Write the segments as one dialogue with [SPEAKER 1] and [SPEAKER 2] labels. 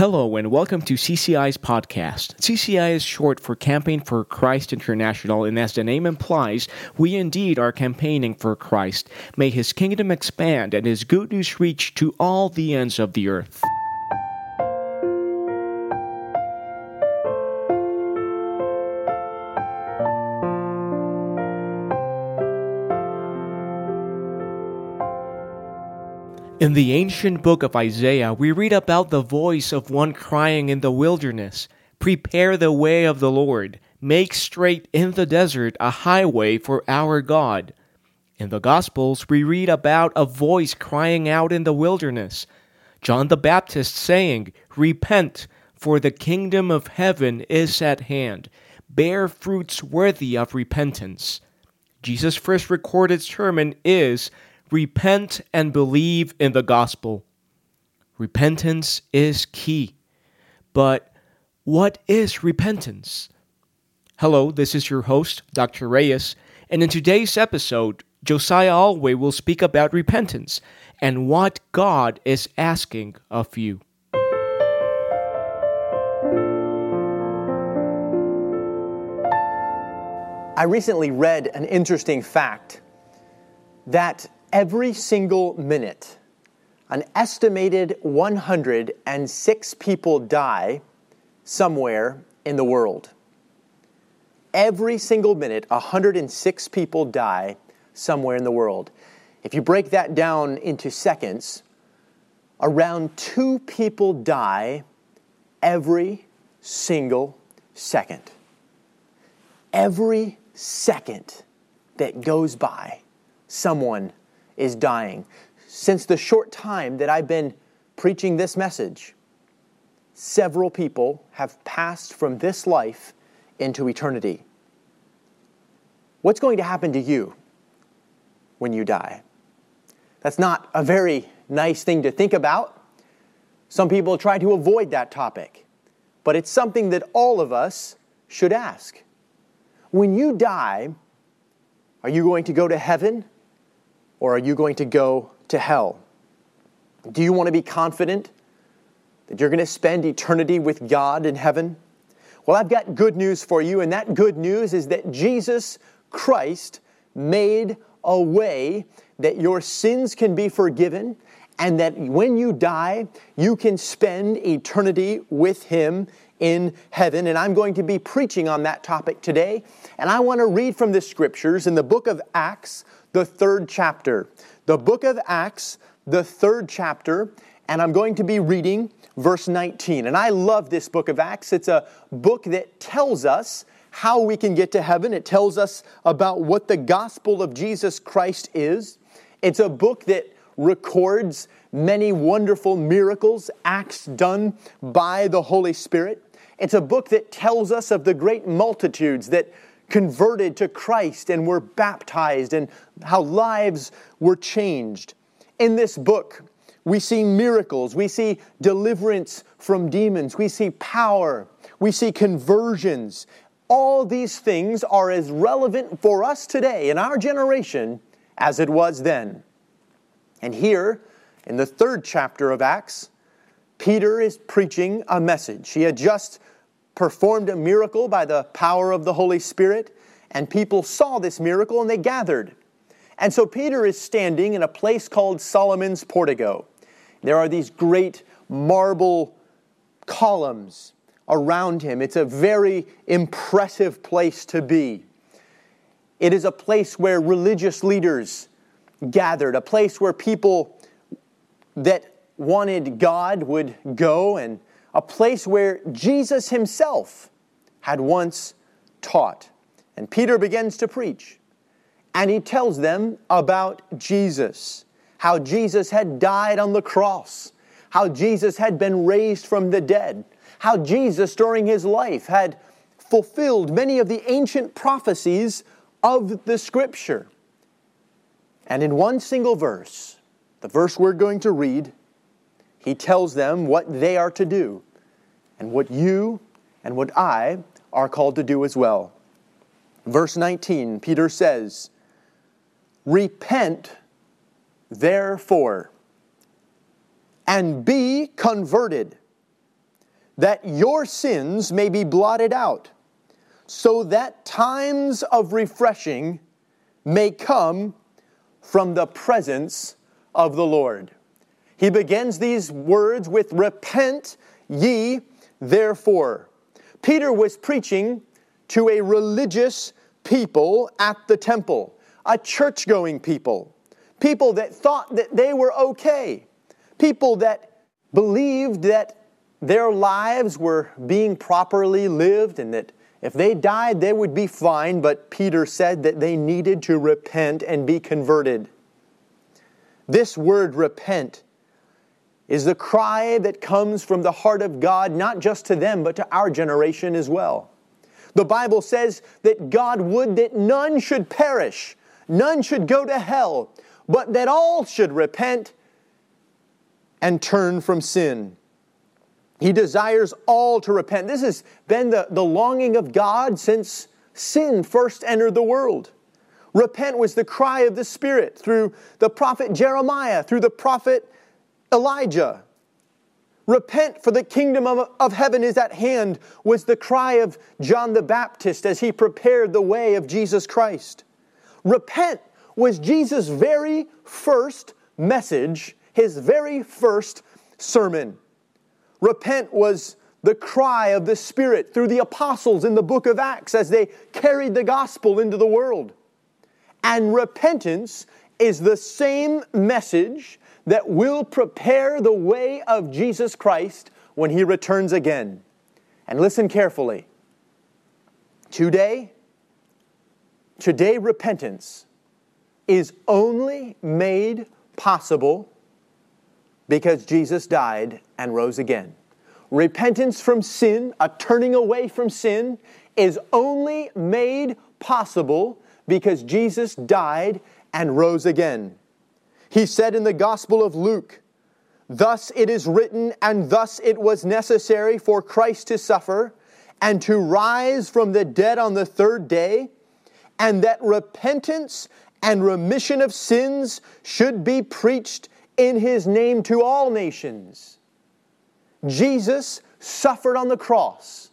[SPEAKER 1] Hello and welcome to CCI's podcast. CCI is short for Campaign for Christ International, and as the name implies, we indeed are campaigning for Christ. May his kingdom expand and his good news reach to all the ends of the earth. In the ancient book of Isaiah, we read about the voice of one crying in the wilderness Prepare the way of the Lord, make straight in the desert a highway for our God. In the Gospels, we read about a voice crying out in the wilderness John the Baptist saying, Repent, for the kingdom of heaven is at hand. Bear fruits worthy of repentance. Jesus' first recorded sermon is repent and believe in the gospel. Repentance is key. But what is repentance? Hello, this is your host, Dr. Reyes, and in today's episode, Josiah Alway will speak about repentance and what God is asking of you.
[SPEAKER 2] I recently read an interesting fact that every single minute, an estimated 106 people die somewhere in the world. Every single minute, 106 people die somewhere in the world. If you break that down into seconds, around two people die every single second. Every second that goes by, someone is dying. Since the short time that I've been preaching this message, several people have passed from this life into eternity. What's going to happen to you when you die? That's not a very nice thing to think about. Some people try to avoid that topic, but it's something that all of us should ask. When you die, are you going to go to heaven or are you going to go to hell? Do you want to be confident that you're going to spend eternity with God in heaven? Well, I've got good news for you, and that good news is that Jesus Christ made a way that your sins can be forgiven and that when you die, you can spend eternity with Him in heaven. And I'm going to be preaching on that topic today. And I want to read from the scriptures in the book of Acts, the third chapter. The book of Acts, the third chapter, and I'm going to be reading verse 19. And I love this book of Acts. It's a book that tells us how we can get to heaven, it tells us about what the gospel of Jesus Christ is. It's a book that records many wonderful miracles, acts done by the Holy Spirit. It's a book that tells us of the great multitudes that converted to Christ and were baptized and how lives were changed. In this book, we see miracles, we see deliverance from demons, we see power, we see conversions. All these things are as relevant for us today in our generation as it was then. And here, in the third chapter of Acts, Peter is preaching a message. He had just performed a miracle by the power of the Holy Spirit, and people saw this miracle and they gathered. And so Peter is standing in a place called Solomon's Portico. There are these great marble columns around him. It's a very impressive place to be. It is a place where religious leaders gathered, a place where people that wanted God would go and a place where Jesus himself had once taught. And Peter begins to preach. And he tells them about Jesus, how Jesus had died on the cross, how Jesus had been raised from the dead, how Jesus during his life had fulfilled many of the ancient prophecies of the Scripture. And in one single verse, the verse we're going to read, he tells them what they are to do and what you and what I are called to do as well. Verse 19, Peter says, Repent, therefore, and be converted, that your sins may be blotted out, so that times of refreshing may come from the presence of the Lord. He begins these words with, Repent ye therefore. Peter was preaching to a religious people at the temple, a church going people, people that thought that they were okay, people that believed that their lives were being properly lived and that if they died, they would be fine, but Peter said that they needed to repent and be converted. This word repent is the cry that comes from the heart of God, not just to them, but to our generation as well. The Bible says that God would that none should perish, none should go to hell, but that all should repent and turn from sin. He desires all to repent. This has been the, the longing of God since sin first entered the world. Repent was the cry of the Spirit through the prophet Jeremiah, through the prophet Elijah. Repent, for the kingdom of, of heaven is at hand, was the cry of John the Baptist as he prepared the way of Jesus Christ. Repent was Jesus' very first message, his very first sermon. Repent was the cry of the Spirit through the apostles in the book of Acts as they carried the gospel into the world. And repentance is the same message that will prepare the way of Jesus Christ when he returns again. And listen carefully. Today, today repentance is only made possible because Jesus died and rose again. Repentance from sin, a turning away from sin, is only made possible because Jesus died and rose again. He said in the Gospel of Luke, Thus it is written, and thus it was necessary for Christ to suffer and to rise from the dead on the third day, and that repentance and remission of sins should be preached in his name to all nations. Jesus suffered on the cross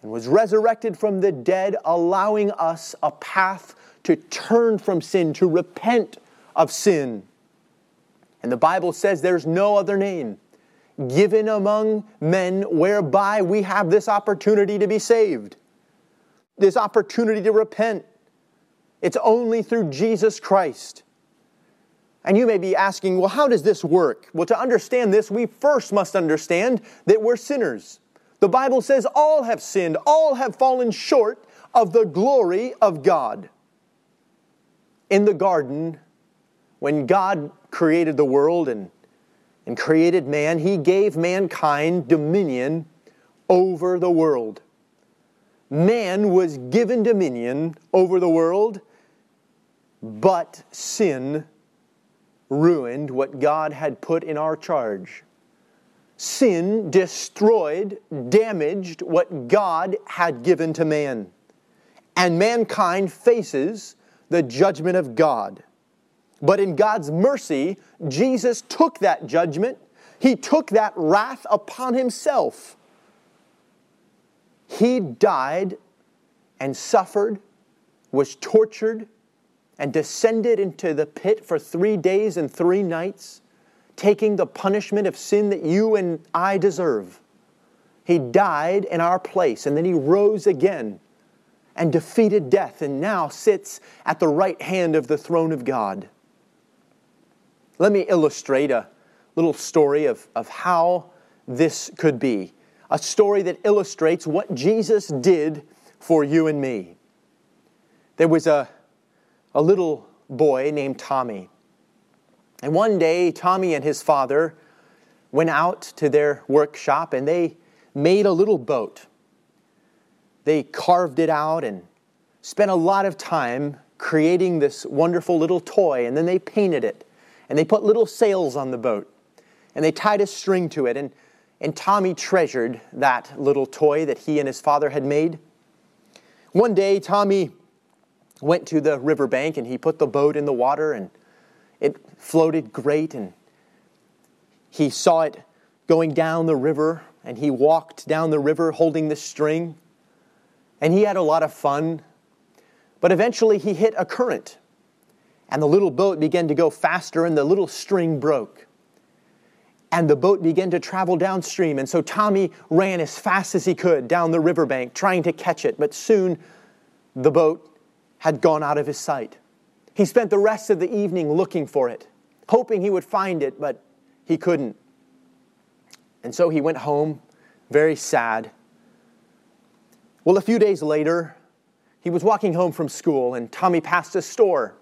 [SPEAKER 2] and was resurrected from the dead, allowing us a path to turn from sin, to repent of sin. And the Bible says there's no other name given among men whereby we have this opportunity to be saved, this opportunity to repent. It's only through Jesus Christ. And you may be asking, well, how does this work? Well, to understand this, we first must understand that we're sinners. The Bible says all have sinned, all have fallen short of the glory of God. In the garden, when God created the world and, and created man, he gave mankind dominion over the world. Man was given dominion over the world, but sin ruined what God had put in our charge. Sin destroyed, damaged what God had given to man. And mankind faces the judgment of God. But in God's mercy, Jesus took that judgment, He took that wrath upon Himself. He died and suffered, was tortured, and descended into the pit for three days and three nights, taking the punishment of sin that you and I deserve. He died in our place, and then He rose again and defeated death, and now sits at the right hand of the throne of God. Let me illustrate a little story of, of how this could be. A story that illustrates what Jesus did for you and me. There was a, a little boy named Tommy. And one day, Tommy and his father went out to their workshop and they made a little boat. They carved it out and spent a lot of time creating this wonderful little toy, and then they painted it and they put little sails on the boat and they tied a string to it. And, and Tommy treasured that little toy that he and his father had made. One day, Tommy went to the riverbank and he put the boat in the water and it floated great and he saw it going down the river and he walked down the river holding the string. And he had a lot of fun. But eventually he hit a current. And the little boat began to go faster, and the little string broke. And the boat began to travel downstream. And so Tommy ran as fast as he could down the riverbank, trying to catch it. But soon the boat had gone out of his sight. He spent the rest of the evening looking for it, hoping he would find it, but he couldn't. And so he went home, very sad. Well, a few days later, he was walking home from school, and Tommy passed a store.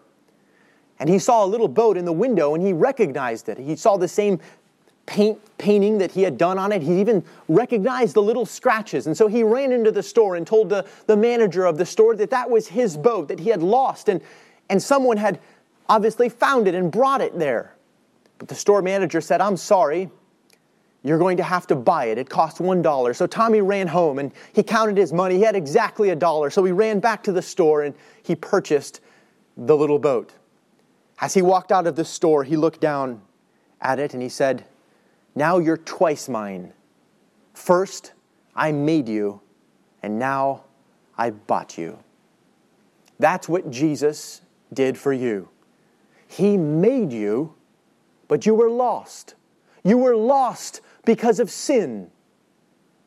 [SPEAKER 2] And he saw a little boat in the window, and he recognized it. He saw the same paint painting that he had done on it. He even recognized the little scratches. And so he ran into the store and told the, the manager of the store that that was his boat that he had lost. And, and someone had obviously found it and brought it there. But the store manager said, I'm sorry, you're going to have to buy it. It costs one dollar. So Tommy ran home and he counted his money. He had exactly a dollar. So he ran back to the store and he purchased the little boat. As he walked out of the store, he looked down at it and he said, Now you're twice mine. First, I made you, and now I bought you. That's what Jesus did for you. He made you, but you were lost. You were lost because of sin.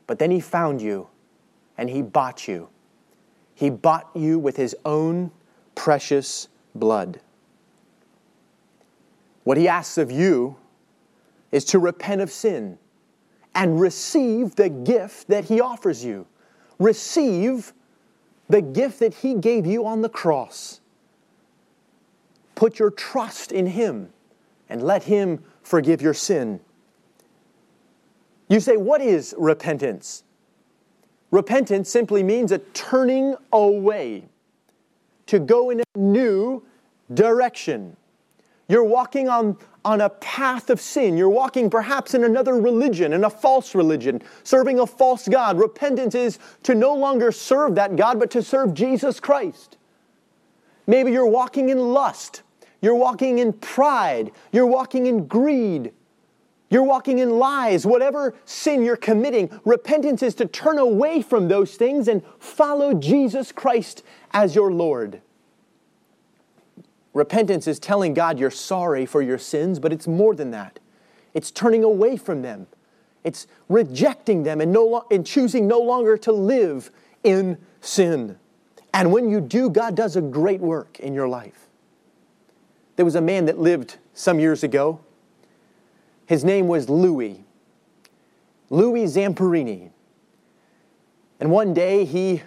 [SPEAKER 2] But then he found you and he bought you. He bought you with his own precious blood. What he asks of you is to repent of sin and receive the gift that he offers you. Receive the gift that he gave you on the cross. Put your trust in him and let him forgive your sin. You say, what is repentance? Repentance simply means a turning away, to go in a new direction. You're walking on, on a path of sin. You're walking perhaps in another religion, in a false religion, serving a false God. Repentance is to no longer serve that God, but to serve Jesus Christ. Maybe you're walking in lust. You're walking in pride. You're walking in greed. You're walking in lies, whatever sin you're committing, repentance is to turn away from those things and follow Jesus Christ as your Lord. Repentance is telling God you're sorry for your sins, but it's more than that. It's turning away from them. It's rejecting them and, no lo- and choosing no longer to live in sin. And when you do, God does a great work in your life. There was a man that lived some years ago his name was Louis, Louis Zamperini. And one day he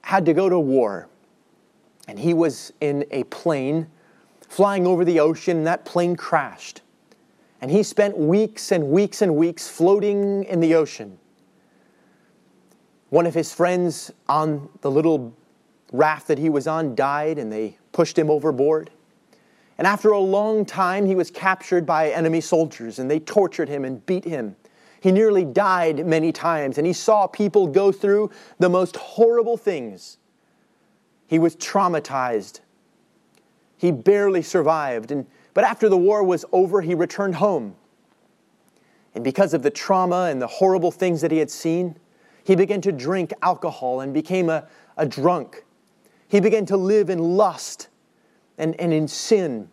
[SPEAKER 2] had to go to war. And he was in a plane flying over the ocean, and that plane crashed. And he spent weeks and weeks and weeks floating in the ocean. One of his friends on the little raft that he was on died, and they pushed him overboard. And after a long time, he was captured by enemy soldiers, and they tortured him and beat him. He nearly died many times, and he saw people go through the most horrible things. He was traumatized. He barely survived. And, but after the war was over, he returned home. And because of the trauma and the horrible things that he had seen, he began to drink alcohol and became a, a drunk. He began to live in lust and, and in sin.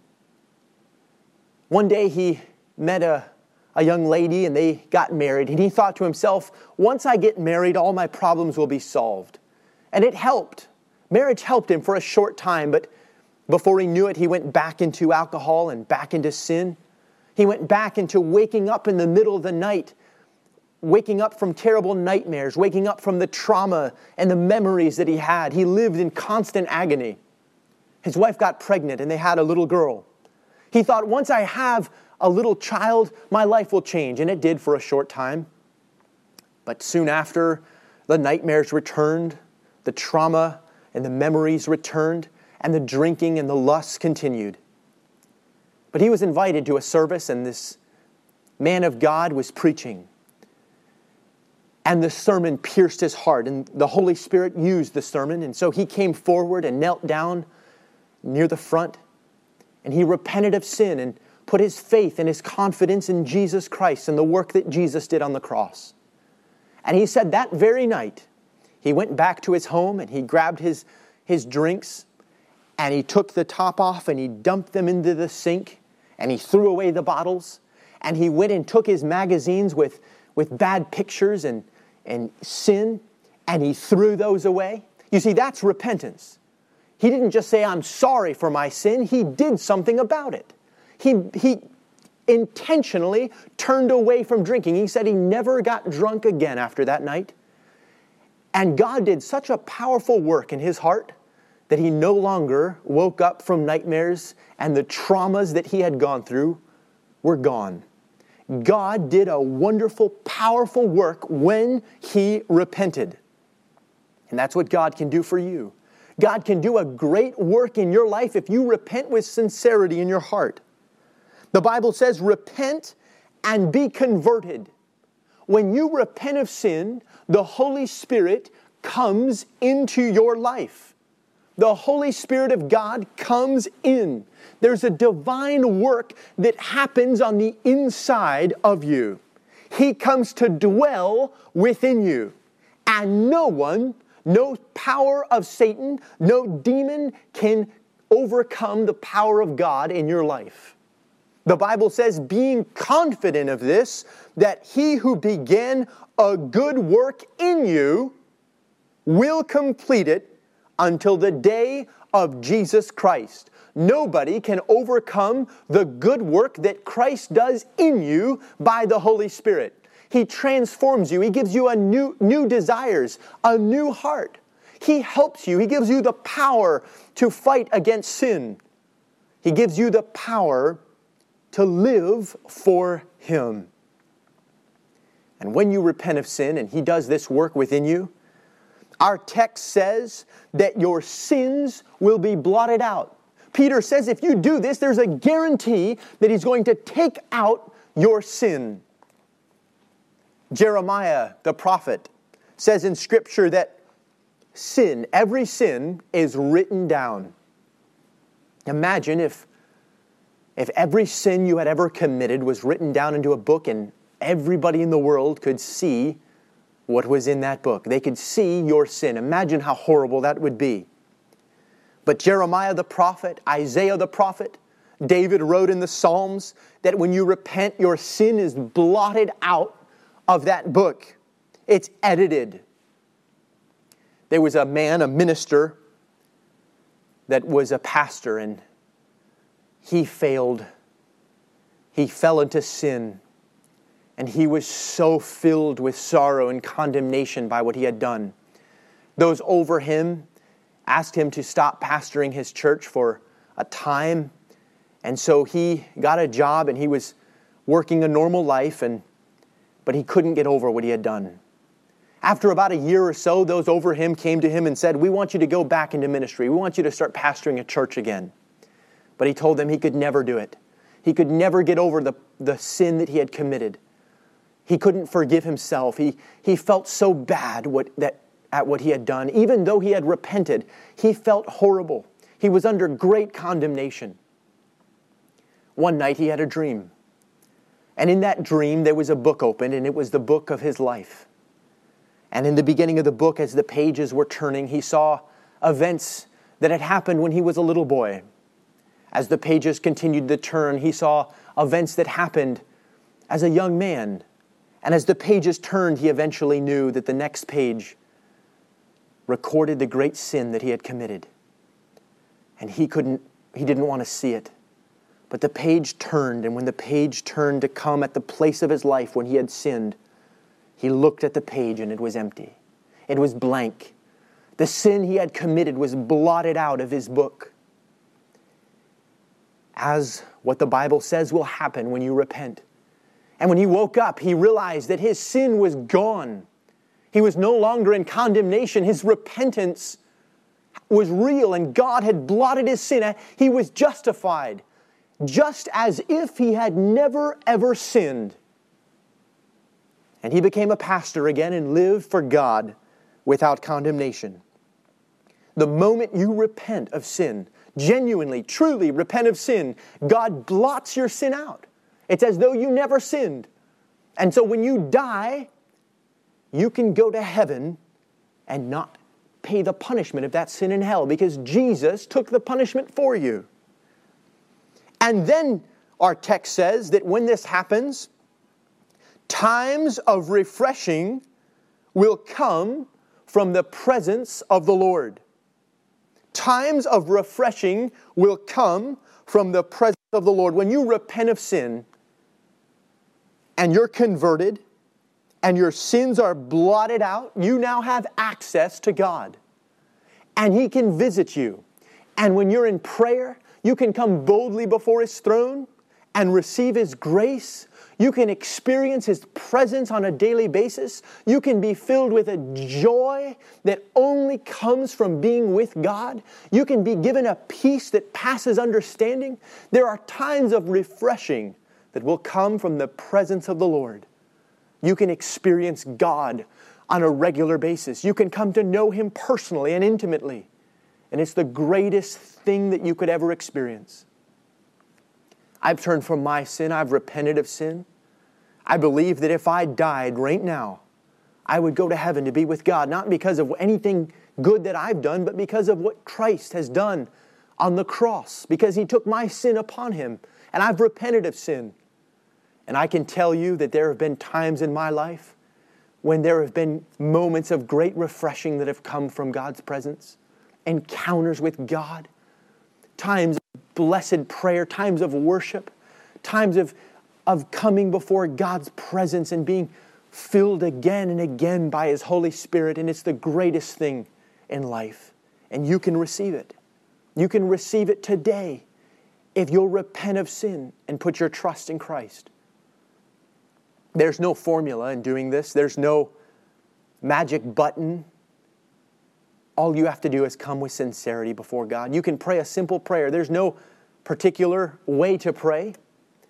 [SPEAKER 2] One day he met a, a young lady and they got married, and he thought to himself, once I get married, all my problems will be solved. And it helped. Marriage helped him for a short time, but before he knew it, he went back into alcohol and back into sin. He went back into waking up in the middle of the night, waking up from terrible nightmares, waking up from the trauma and the memories that he had. He lived in constant agony. His wife got pregnant and they had a little girl. He thought, once I have a little child, my life will change. And it did for a short time. But soon after, the nightmares returned, the trauma and the memories returned, and the drinking and the lust continued. But he was invited to a service, and this man of God was preaching. And the sermon pierced his heart, and the Holy Spirit used the sermon. And so he came forward and knelt down near the front, and he repented of sin and put his faith and his confidence in Jesus Christ and the work that Jesus did on the cross. And he said that very night, he went back to his home and he grabbed his, his drinks and he took the top off and he dumped them into the sink and he threw away the bottles and he went and took his magazines with, with bad pictures and, and sin and he threw those away. You see, that's repentance. He didn't just say, I'm sorry for my sin, he did something about it. He, he intentionally turned away from drinking. He said he never got drunk again after that night. And God did such a powerful work in his heart that he no longer woke up from nightmares and the traumas that he had gone through were gone. God did a wonderful, powerful work when he repented. And that's what God can do for you. God can do a great work in your life if you repent with sincerity in your heart. The Bible says, repent and be converted. When you repent of sin, the Holy Spirit comes into your life. The Holy Spirit of God comes in. There's a divine work that happens on the inside of you. He comes to dwell within you. And no one no power of Satan, no demon can overcome the power of God in your life. The Bible says, being confident of this, that he who began a good work in you will complete it until the day of Jesus Christ. Nobody can overcome the good work that Christ does in you by the Holy Spirit. He transforms you. He gives you a new, new desires, a new heart. He helps you. He gives you the power to fight against sin. He gives you the power to live for Him. And when you repent of sin and He does this work within you, our text says that your sins will be blotted out. Peter says if you do this, there's a guarantee that He's going to take out your sin. Jeremiah, the prophet, says in Scripture that sin, every sin, is written down. Imagine if, if every sin you had ever committed was written down into a book and everybody in the world could see what was in that book. They could see your sin. Imagine how horrible that would be. But Jeremiah the prophet, Isaiah the prophet, David wrote in the Psalms that when you repent, your sin is blotted out of that book. It's edited. There was a man, a minister, that was a pastor, and he failed. He fell into sin, and he was so filled with sorrow and condemnation by what he had done. Those over him asked him to stop pastoring his church for a time, and so he got a job and he was working a normal life and but he couldn't get over what he had done. After about a year or so, those over him came to him and said, We want you to go back into ministry. We want you to start pastoring a church again. But he told them he could never do it. He could never get over the, the sin that he had committed. He couldn't forgive himself. He, he felt so bad what, that, at what he had done. Even though he had repented, he felt horrible. He was under great condemnation. One night he had a dream. And in that dream, there was a book opened, and it was the book of his life. And in the beginning of the book, as the pages were turning, he saw events that had happened when he was a little boy. As the pages continued to turn, he saw events that happened as a young man. And as the pages turned, he eventually knew that the next page recorded the great sin that he had committed. And he couldn't, he didn't want to see it. But the page turned, and when the page turned to come at the place of his life when he had sinned, he looked at the page and it was empty. It was blank. The sin he had committed was blotted out of his book. As what the Bible says will happen when you repent. And when he woke up, he realized that his sin was gone. He was no longer in condemnation. His repentance was real, and God had blotted his sin. He was justified just as if he had never ever sinned. And he became a pastor again and lived for God without condemnation. The moment you repent of sin, genuinely, truly repent of sin, God blots your sin out. It's as though you never sinned. And so when you die, you can go to heaven and not pay the punishment of that sin in hell because Jesus took the punishment for you. And then our text says that when this happens, times of refreshing will come from the presence of the Lord. Times of refreshing will come from the presence of the Lord. When you repent of sin and you're converted and your sins are blotted out, you now have access to God. And He can visit you. And when you're in prayer, you can come boldly before His throne and receive His grace. You can experience His presence on a daily basis. You can be filled with a joy that only comes from being with God. You can be given a peace that passes understanding. There are times of refreshing that will come from the presence of the Lord. You can experience God on a regular basis. You can come to know Him personally and intimately. And it's the greatest thing that you could ever experience. I've turned from my sin, I've repented of sin. I believe that if I died right now, I would go to heaven to be with God, not because of anything good that I've done, but because of what Christ has done on the cross, because He took my sin upon Him, and I've repented of sin. And I can tell you that there have been times in my life when there have been moments of great refreshing that have come from God's presence, encounters with God, times blessed prayer, times of worship, times of, of coming before God's presence and being filled again and again by His Holy Spirit. And it's the greatest thing in life. And you can receive it. You can receive it today if you'll repent of sin and put your trust in Christ. There's no formula in doing this, there's no magic button. All you have to do is come with sincerity before God. You can pray a simple prayer. There's no particular way to pray.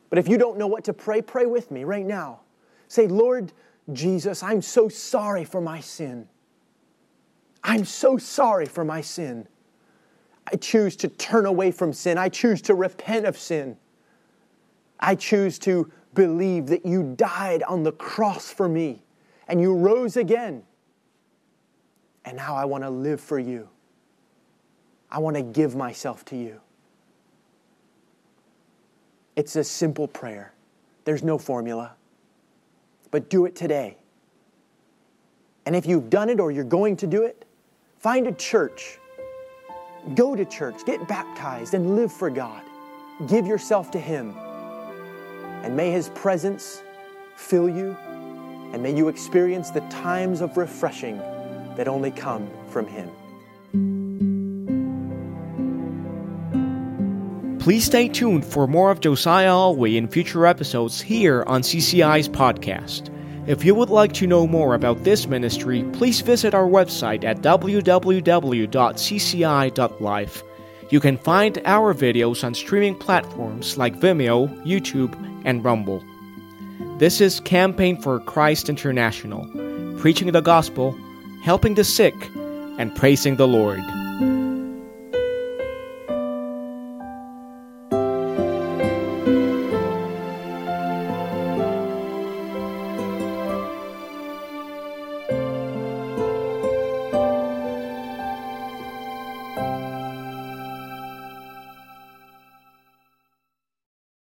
[SPEAKER 2] But if you don't know what to pray, pray with me right now. Say, Lord Jesus, I'm so sorry for my sin. I'm so sorry for my sin. I choose to turn away from sin. I choose to repent of sin. I choose to believe that you died on the cross for me and you rose again. And now I want to live for you. I want to give myself to you. It's a simple prayer, there's no formula. But do it today. And if you've done it or you're going to do it, find a church. Go to church, get baptized, and live for God. Give yourself to Him. And may His presence fill you, and may you experience the times of refreshing that only come from Him.
[SPEAKER 1] Please stay tuned for more of Josiah Alway in future episodes here on CCI's podcast. If you would like to know more about this ministry, please visit our website at www.cci.life. You can find our videos on streaming platforms like Vimeo, YouTube, and Rumble. This is Campaign for Christ International, preaching the gospel, helping the sick, and praising the Lord.